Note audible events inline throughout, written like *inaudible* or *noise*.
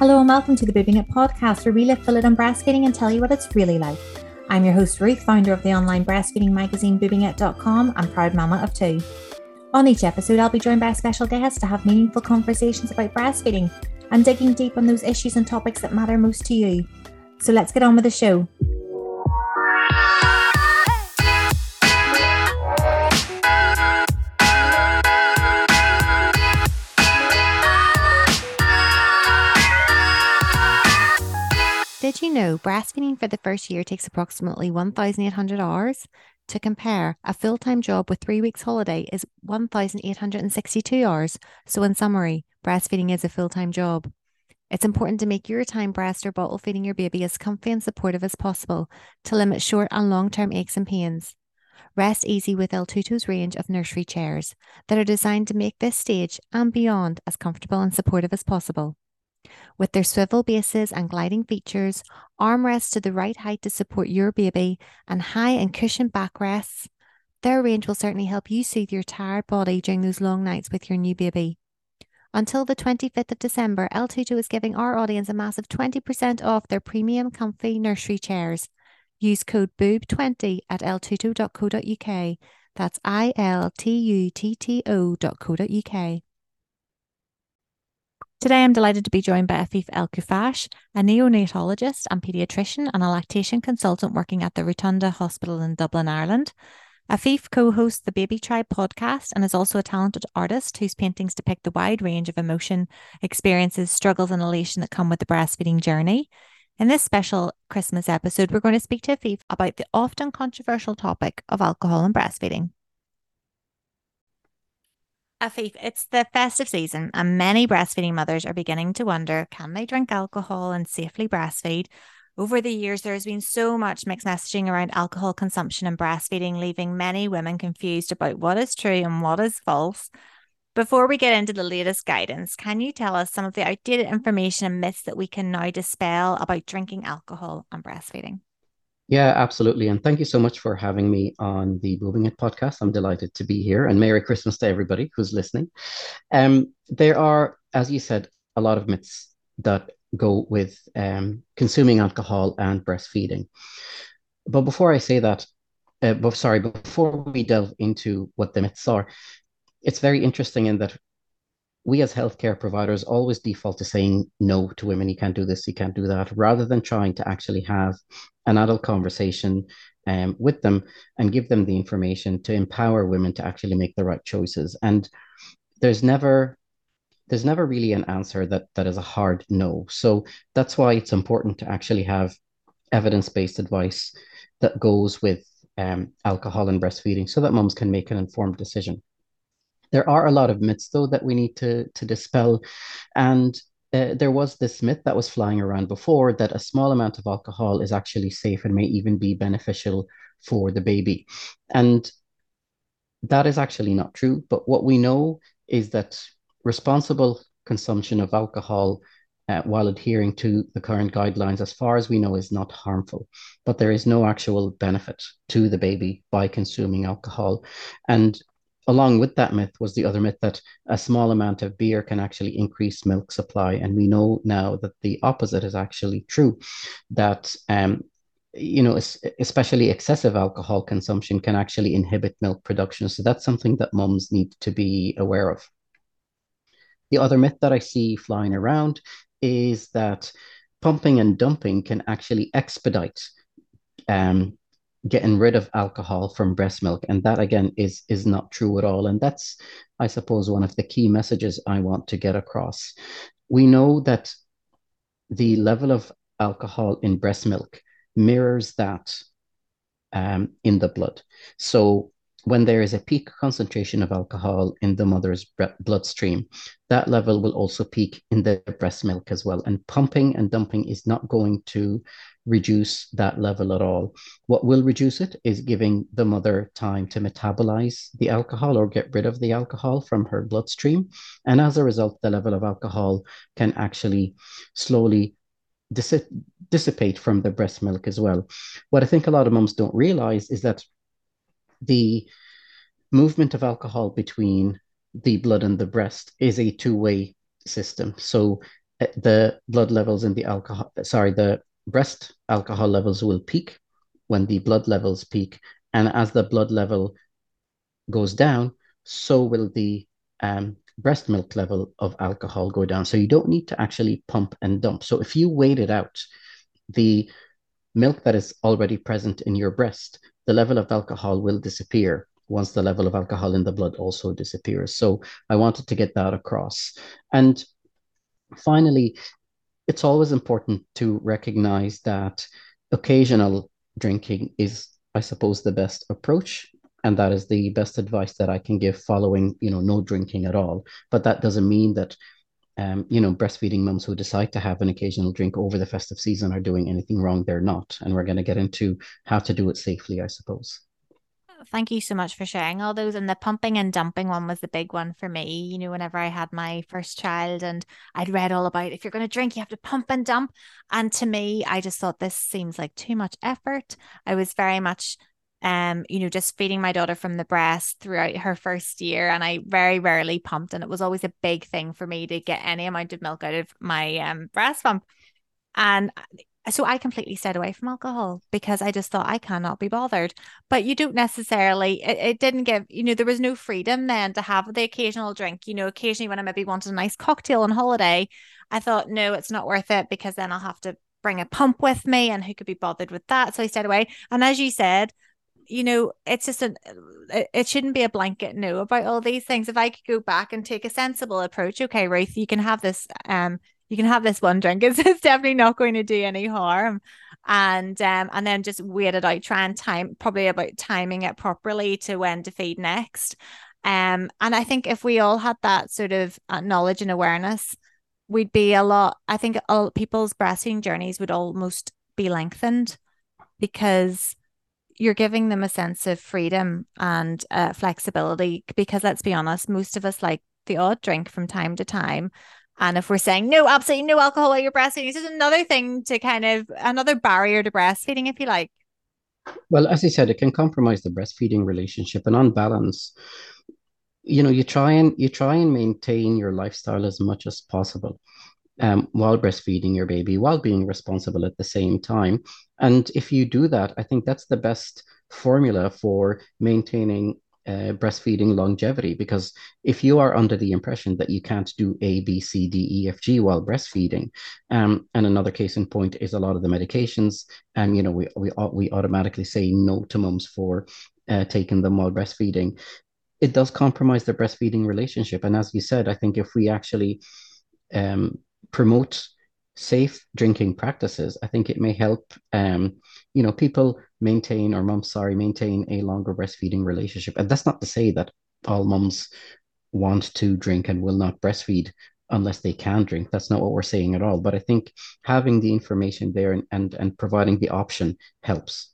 Hello and welcome to the Boobing It podcast, where we lift the lid on breastfeeding and tell you what it's really like. I'm your host, Ruth, founder of the online breastfeeding magazine boobingit.com and proud mama of two. On each episode, I'll be joined by a special guest to have meaningful conversations about breastfeeding and digging deep on those issues and topics that matter most to you. So let's get on with the show. Did you know breastfeeding for the first year takes approximately 1,800 hours? To compare, a full time job with three weeks holiday is 1,862 hours. So, in summary, breastfeeding is a full time job. It's important to make your time breast or bottle feeding your baby as comfy and supportive as possible to limit short and long term aches and pains. Rest easy with il Tutto's range of nursery chairs that are designed to make this stage and beyond as comfortable and supportive as possible. With their swivel bases and gliding features, armrests to the right height to support your baby, and high and cushioned backrests, their range will certainly help you soothe your tired body during those long nights with your new baby. Until the 25th of December, il Tutto is giving our audience a massive 20% off their premium comfy nursery chairs. Use code BOOB20 at iltutto.co.uk. That's I L T U T T O.co.uk. Today, I'm delighted to be joined by Afif El-Khuffash, a neonatologist and paediatrician and a lactation consultant working at the Rotunda Hospital in Dublin, Ireland. Afif co hosts the Baby Tribe podcast and is also a talented artist whose paintings depict the wide range of emotion, experiences, struggles, and elation that come with the breastfeeding journey. In this special Christmas episode, we're going to speak to Afif about the often controversial topic of alcohol and breastfeeding. Afif, it's the festive season, and many breastfeeding mothers are beginning to wonder can they drink alcohol and safely breastfeed? Over the years, there has been so much mixed messaging around alcohol consumption and breastfeeding, leaving many women confused about what is true and what is false. Before we get into the latest guidance, can you tell us some of the outdated information and myths that we can now dispel about drinking alcohol and breastfeeding? Yeah, absolutely. And thank you so much for having me on the Boobing It podcast. I'm delighted to be here and Merry Christmas to everybody who's listening. Um, there are, as you said, a lot of myths that go with um, consuming alcohol and breastfeeding. But before I say that, uh, but sorry, before we delve into what the myths are, it's very interesting in that we as healthcare providers always default to saying no to women you can't do this you can't do that rather than trying to actually have an adult conversation um, with them and give them the information to empower women to actually make the right choices. And there's never there's never really an answer that that is a hard no. So that's why it's important to actually have evidence-based advice that goes with um, alcohol and breastfeeding so that moms can make an informed decision there are a lot of myths, though, that we need to, to dispel. And uh, there was this myth that was flying around before that a small amount of alcohol is actually safe and may even be beneficial for the baby. And that is actually not true. But what we know is that responsible consumption of alcohol uh, while adhering to the current guidelines, as far as we know, is not harmful. But there is no actual benefit to the baby by consuming alcohol. And along with that myth was the other myth that a small amount of beer can actually increase milk supply. And we know now that the opposite is actually true, that um, you know, especially excessive alcohol consumption can actually inhibit milk production. So that's something that mums need to be aware of. The other myth that I see flying around is that pumping and dumping can actually expedite um, getting rid of alcohol from breast milk and that again is is not true at all. And that's i suppose one of the key messages i want to get across. We know that the level of alcohol in breast milk mirrors that um, in the blood. So when there is a peak concentration of alcohol in the mother's bloodstream, that level will also peak in the breast milk as well. And pumping and dumping is not going to reduce that level at all. What will reduce it is giving the mother time to metabolize the alcohol or get rid of the alcohol from her bloodstream. And as a result, the level of alcohol can actually slowly dissipate from the breast milk as well. What I think a lot of moms don't realize is that the movement of alcohol between the blood and the breast is a two way system. So uh, the blood levels in the alcohol, sorry, the breast alcohol levels will peak when the blood levels peak. And as the blood level goes down, so will the um, breast milk level of alcohol go down. So you don't need to actually pump and dump. So if you wait it out, the milk that is already present in your breast, the level of alcohol will disappear once the level of alcohol in the blood also disappears. So I wanted to get that across. And finally, it's always important to recognize that occasional drinking is, I suppose, the best approach. And that is the best advice that I can give following, you know, no drinking at all. But that doesn't mean that um, you know, breastfeeding moms who decide to have an occasional drink over the festive season are doing anything wrong. They're not. And we're going to get into how to do it safely, I suppose. Thank you so much for sharing all those. And the pumping and dumping one was the big one for me. You know, whenever I had my first child and I'd read all about if you're going to drink, you have to pump and dump. And to me, I just thought this seems like too much effort. I was very much um, you know, just feeding my daughter from the breast throughout her first year. And I very rarely pumped. And it was always a big thing for me to get any amount of milk out of my um, breast pump. And so I completely stayed away from alcohol because I just thought I cannot be bothered. But you don't necessarily, it, it didn't give, you know, there was no freedom then to have the occasional drink. You know, occasionally when I maybe wanted a nice cocktail on holiday, I thought, no, it's not worth it because then I'll have to bring a pump with me and who could be bothered with that. So I stayed away. And as you said, you know, it's just a, it shouldn't be a blanket no about all these things. If I could go back and take a sensible approach, okay, Ruth, you can have this, um, you can have this one drink. *laughs* It's, it's definitely not going to do any harm. And um, and then just wait it out, try and time probably about timing it properly to when to feed next. Um, and I think if we all had that sort of uh, knowledge and awareness, we'd be a lot. I think all people's breastfeeding journeys would almost be lengthened because you're giving them a sense of freedom and uh, flexibility because let's be honest most of us like the odd drink from time to time and if we're saying no absolutely no alcohol while you're breastfeeding this is another thing to kind of another barrier to breastfeeding if you like well as i said it can compromise the breastfeeding relationship and on balance you know you try and you try and maintain your lifestyle as much as possible um, while breastfeeding your baby, while being responsible at the same time. And if you do that, I think that's the best formula for maintaining uh, breastfeeding longevity. Because if you are under the impression that you can't do A, B, C, D, E, F, G while breastfeeding, um, and another case in point is a lot of the medications, and you know we we we automatically say no to mums for uh, taking them while breastfeeding. It does compromise the breastfeeding relationship, and as you said, I think if we actually um, promote safe drinking practices, I think it may help, um, you know, people maintain or moms, sorry, maintain a longer breastfeeding relationship. And that's not to say that all moms want to drink and will not breastfeed unless they can drink. That's not what we're saying at all. But I think having the information there and and, and providing the option helps.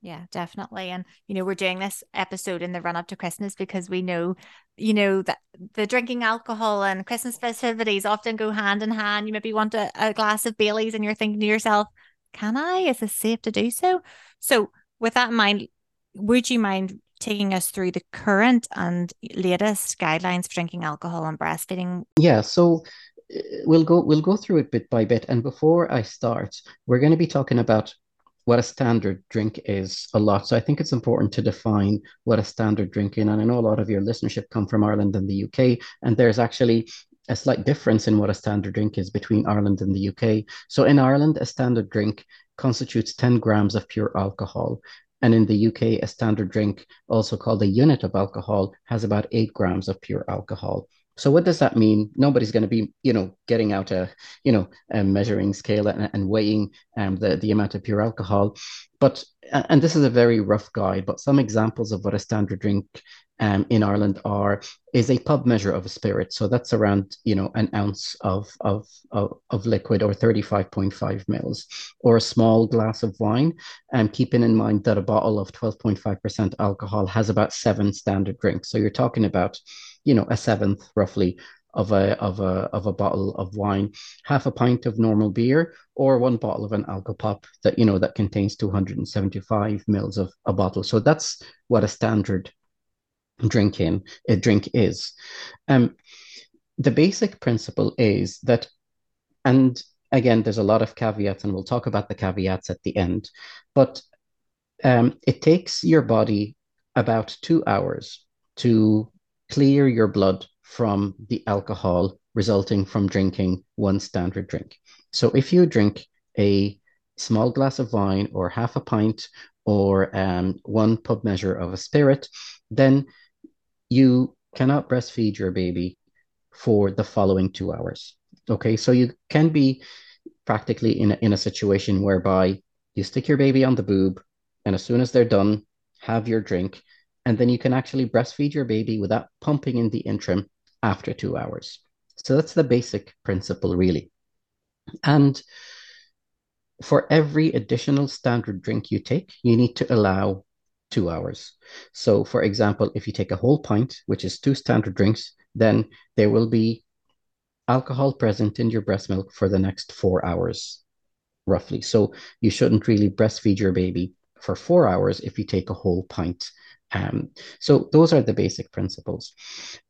Yeah, definitely. And, you know, we're doing this episode in the run up to Christmas because we know, you know, that the drinking alcohol and Christmas festivities often go hand in hand. You maybe want a, a glass of Bailey's and you're thinking to yourself, can I? Is it safe to do so? So, with that in mind, would you mind taking us through the current and latest guidelines for drinking alcohol and breastfeeding? Yeah. So, uh, we'll go we'll go through it bit by bit and before i start we're going to be talking about what a standard drink is a lot. So I think it's important to define what a standard drink is. And I know a lot of your listenership come from Ireland and the UK, and there's actually a slight difference in what a standard drink is between Ireland and the UK. So in Ireland, a standard drink constitutes 10 grams of pure alcohol. And in the UK, a standard drink, also called a unit of alcohol, has about eight grams of pure alcohol. So what does that mean? Nobody's going to be, you know, getting out a, you know, a measuring scale and, and weighing um, the, the amount of pure alcohol. But, and this is a very rough guide, but some examples of what a standard drink um, in Ireland are, is a pub measure of a spirit. So that's around, you know, an ounce of, of, of, of liquid or 35.5 mils, or a small glass of wine. And keeping in mind that a bottle of 12.5% alcohol has about seven standard drinks. So you're talking about, you know, a seventh roughly of a of a of a bottle of wine, half a pint of normal beer, or one bottle of an alcopop that you know that contains 275 mils of a bottle. So that's what a standard drinking a drink is. Um, the basic principle is that and again, there's a lot of caveats, and we'll talk about the caveats at the end. But um, it takes your body about two hours to clear your blood from the alcohol resulting from drinking one standard drink. So if you drink a small glass of wine or half a pint or um, one pub measure of a spirit, then you cannot breastfeed your baby for the following two hours. Okay, so you can be practically in a, in a situation whereby you stick your baby on the boob, and as soon as they're done, have your drink, and then you can actually breastfeed your baby without pumping in the interim after two hours. So that's the basic principle, really. And for every additional standard drink you take, you need to allow two hours. So, for example, if you take a whole pint, which is two standard drinks, then there will be alcohol present in your breast milk for the next four hours, roughly. So, you shouldn't really breastfeed your baby for four hours if you take a whole pint. Um, so, those are the basic principles.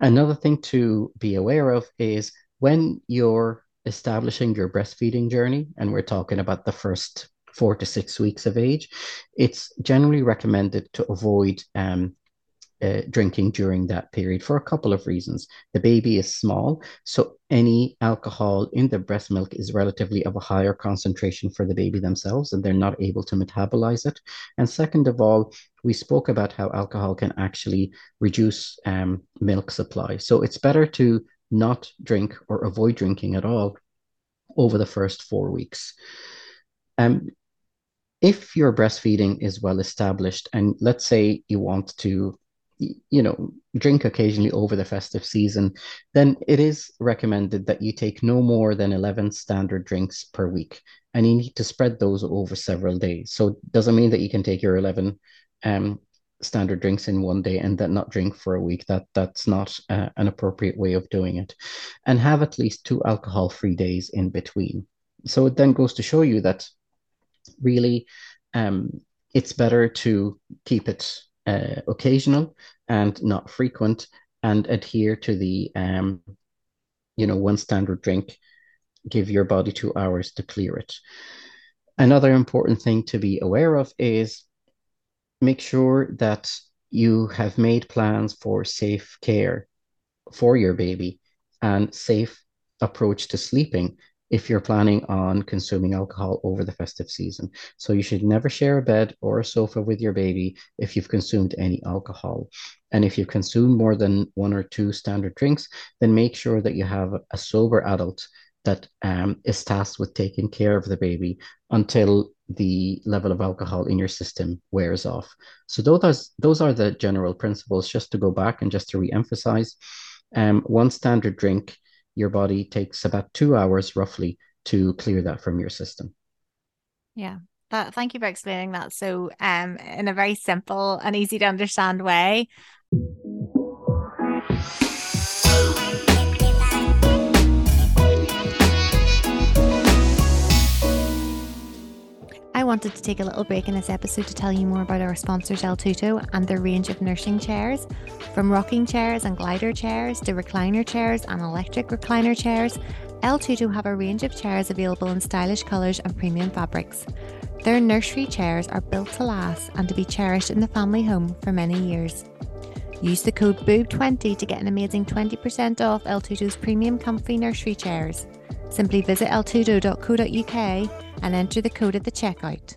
Another thing to be aware of is when you're establishing your breastfeeding journey, and we're talking about the first four to six weeks of age, it's generally recommended to avoid um, uh, drinking during that period for a couple of reasons. The baby is small, so any alcohol in the breast milk is relatively of a higher concentration for the baby themselves, and they're not able to metabolize it. And second of all, we spoke about how alcohol can actually reduce um, milk supply. So it's better to not drink or avoid drinking at all over the first four weeks. Um, if your breastfeeding is well established, and let's say you want to, you know, drink occasionally over the festive season, then it is recommended that you take no more than 11 standard drinks per week. And you need to spread those over several days. So it doesn't mean that you can take your 11 um, standard drinks in one day and then not drink for a week. That that's not uh, an appropriate way of doing it. And have at least two alcohol-free days in between. So it then goes to show you that really um, it's better to keep it uh, occasional and not frequent and adhere to the um, you know one standard drink. Give your body two hours to clear it. Another important thing to be aware of is make sure that you have made plans for safe care for your baby and safe approach to sleeping if you're planning on consuming alcohol over the festive season. So you should never share a bed or a sofa with your baby if you've consumed any alcohol. And if you've consumed more than one or two standard drinks, then make sure that you have a sober adult that um, is tasked with taking care of the baby until the level of alcohol in your system wears off. So those those are the general principles. Just to go back and just to re-emphasize, um, one standard drink your body takes about two hours roughly to clear that from your system. Yeah. That, thank you for explaining that so um in a very simple and easy to understand way. Wanted to take a little break in this episode to tell you more about our sponsors il Tutto and their range of nursing chairs. From rocking chairs and glider chairs to recliner chairs and electric recliner chairs, il Tutto have a range of chairs available in stylish colours and premium fabrics. Their nursery chairs are built to last and to be cherished in the family home for many years. Use the code BOOB20 to get an amazing 20% off il Tutto's premium comfy nursery chairs. Simply visit iltutto.co.uk and enter the code at the checkout.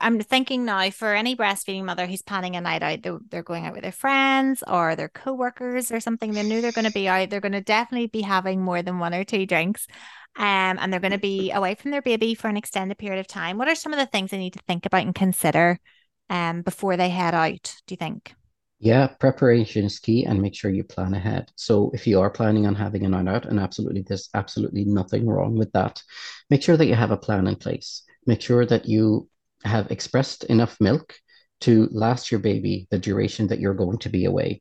I'm thinking now for any breastfeeding mother who's planning a night out, they're going out with their friends or their co-workers or something. They knew they're going to be out. They're going to definitely be having more than one or two drinks. Um, and they're going to be away from their baby for an extended period of time. What are some of the things they need to think about and consider um, before they head out, do you think? Yeah, preparation is key and make sure you plan ahead. So if you are planning on having a night out, and absolutely there's absolutely nothing wrong with that, make sure that you have a plan in place. Make sure that you have expressed enough milk to last your baby the duration that you're going to be away.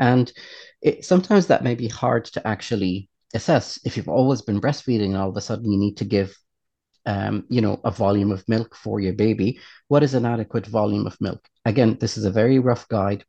And it, sometimes that may be hard to actually assess. If you've always been breastfeeding and all of a sudden you need to give um, you know, a volume of milk for your baby. What is an adequate volume of milk? Again, this is a very rough guide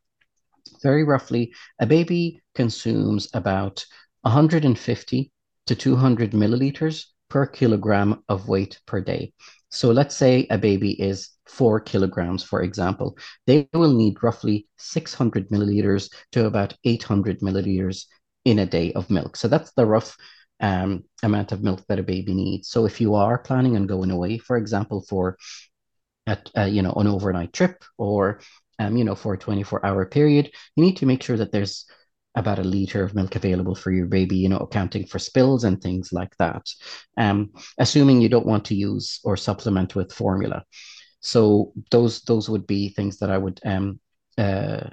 very roughly, a baby consumes about 150 to 200 milliliters per kilogram of weight per day. So let's say a baby is four kilograms, for example, they will need roughly 600 milliliters to about 800 milliliters in a day of milk. So that's the rough um, amount of milk that a baby needs. So if you are planning on going away, for example, for a, uh, you know an overnight trip or um, you know for a 24 hour period, you need to make sure that there's about a liter of milk available for your baby, you know, accounting for spills and things like that. Um, assuming you don't want to use or supplement with formula. So those those would be things that I would um, uh,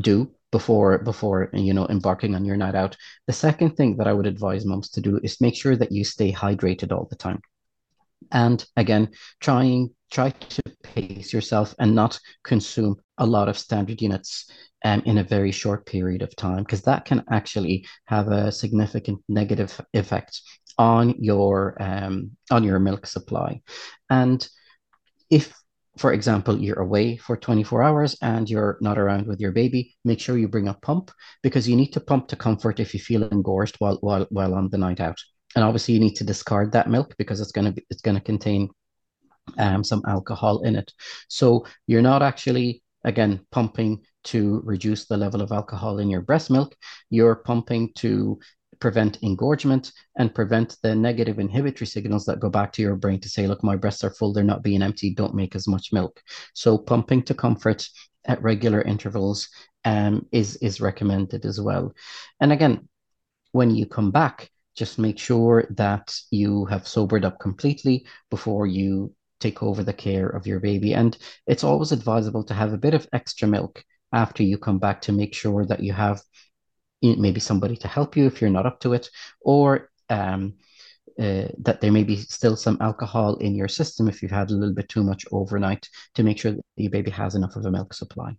do before before you know embarking on your night out. The second thing that I would advise moms to do is make sure that you stay hydrated all the time. And again, trying try to pace yourself and not consume a lot of standard units um, in a very short period of time, because that can actually have a significant negative effect on your um, on your milk supply. And if for example, you're away for 24 hours and you're not around with your baby, make sure you bring a pump because you need to pump to comfort if you feel engorged while while while on the night out. And obviously, you need to discard that milk because it's going to be it's going to contain um, some alcohol in it. So you're not actually again pumping to reduce the level of alcohol in your breast milk. You're pumping to prevent engorgement and prevent the negative inhibitory signals that go back to your brain to say, look, my breasts are full, they're not being empty, don't make as much milk. So pumping to comfort at regular intervals um, is, is recommended as well. And again, when you come back, just make sure that you have sobered up completely before you take over the care of your baby. And it's always advisable to have a bit of extra milk after you come back to make sure that you have maybe somebody to help you if you're not up to it, or um, uh, that there may be still some alcohol in your system if you've had a little bit too much overnight to make sure that your baby has enough of a milk supply.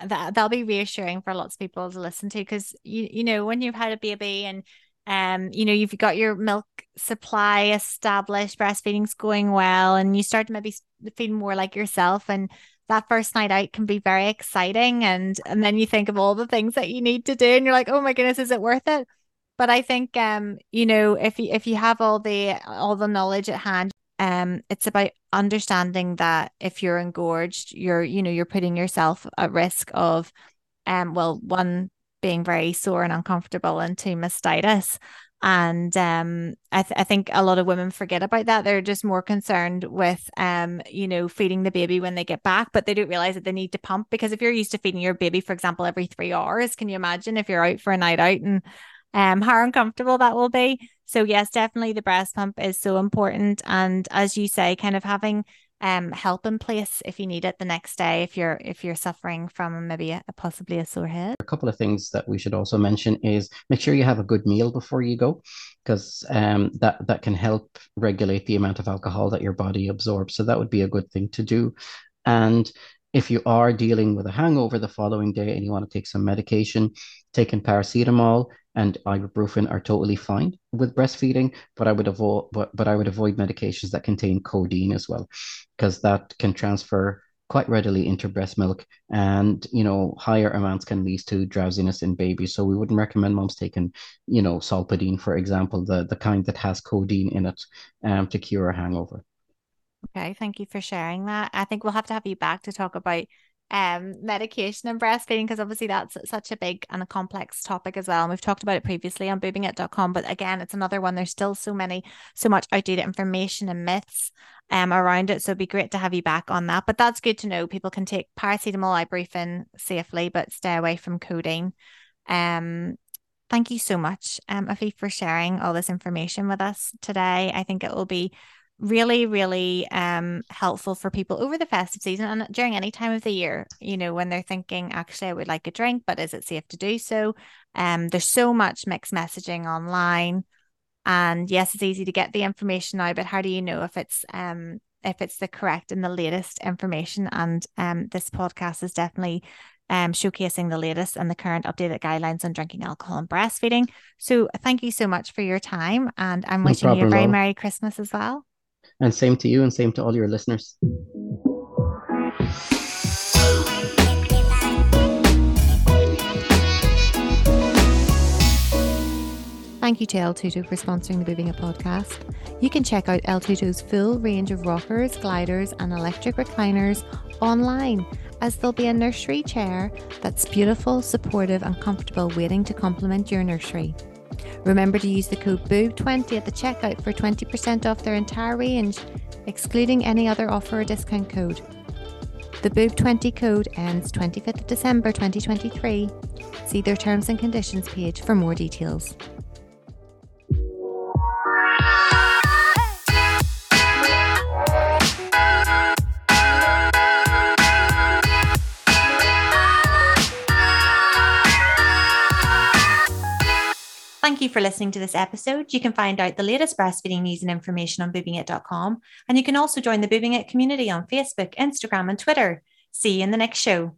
That that'll be reassuring for lots of people to listen to because you you know when you've had a baby and um you know you've got your milk supply established breastfeeding's going well and you start to maybe feel more like yourself and that first night out can be very exciting and and then you think of all the things that you need to do and you're like oh my goodness is it worth it? But i think um you know if you if you have all the all the knowledge at hand um it's about understanding that if you're engorged you're you know you're putting yourself at risk of um well one being very sore and uncomfortable and to mastitis and um I, th- I think a lot of women forget about that. They're just more concerned with um you know feeding the baby when they get back but they don't realize that they need to pump because if you're used to feeding your baby for example every three hours can you imagine if you're out for a night out and um how uncomfortable that will be? So yes definitely the breast pump is so important. And as you say kind of having um help in place if you need it the next day if you're if you're suffering from maybe a, possibly a sore head. A couple of things that we should also mention is make sure you have a good meal before you go because um that that can help regulate the amount of alcohol that your body absorbs. So that would be a good thing to do. And if you are dealing with a hangover the following day and you want to take some medication taking paracetamol and ibuprofen are totally fine with breastfeeding, but I would avoid but, but I would avoid medications that contain codeine as well, because that can transfer quite readily into breast milk and you know higher amounts can lead to drowsiness in babies. So we wouldn't recommend moms taking you know solpadeine for example the the kind that has codeine in it um, to cure a hangover. Okay thank you for sharing that. I think we'll have to have you back to talk about um medication and breastfeeding because obviously that's such a big and a complex topic as well and we've talked about it previously on boobingit.com but again it's another one there's still so many so much outdated information and myths um around it so it'd be great to have you back on that but that's good to know people can take paracetamol ibuprofen safely but stay away from codeine. Um thank you so much um for sharing all this information with us today. I think it will be really really um helpful for people over the festive season and during any time of the year you know when they're thinking actually I would like a drink but is it safe to do so um there's so much mixed messaging online and yes it's easy to get the information now but how do you know if it's um if it's the correct and the latest information and um this podcast is definitely um, showcasing the latest and the current updated guidelines on drinking alcohol and breastfeeding. So, thank you so much for your time, and I'm no wishing you a very Merry Christmas as well. And same to you and same to all your listeners. thank you to il Tutto for sponsoring the Boobing It podcast. You can check out il Tutto's full range of rockers, gliders, and electric recliners online, as there'll be a nursery chair that's beautiful, supportive, and comfortable waiting to complement your nursery. Remember to use the code BOOB20 at the checkout for 20% off their entire range, excluding any other offer or discount code. The BOOB20 code ends 25th of December 2023. See their terms and conditions page for more details. Thank you for listening to this episode. You can find out the latest breastfeeding news and information on boobingit.com. And you can also join the Boobing It community on Facebook, Instagram, and Twitter. See you in the next show.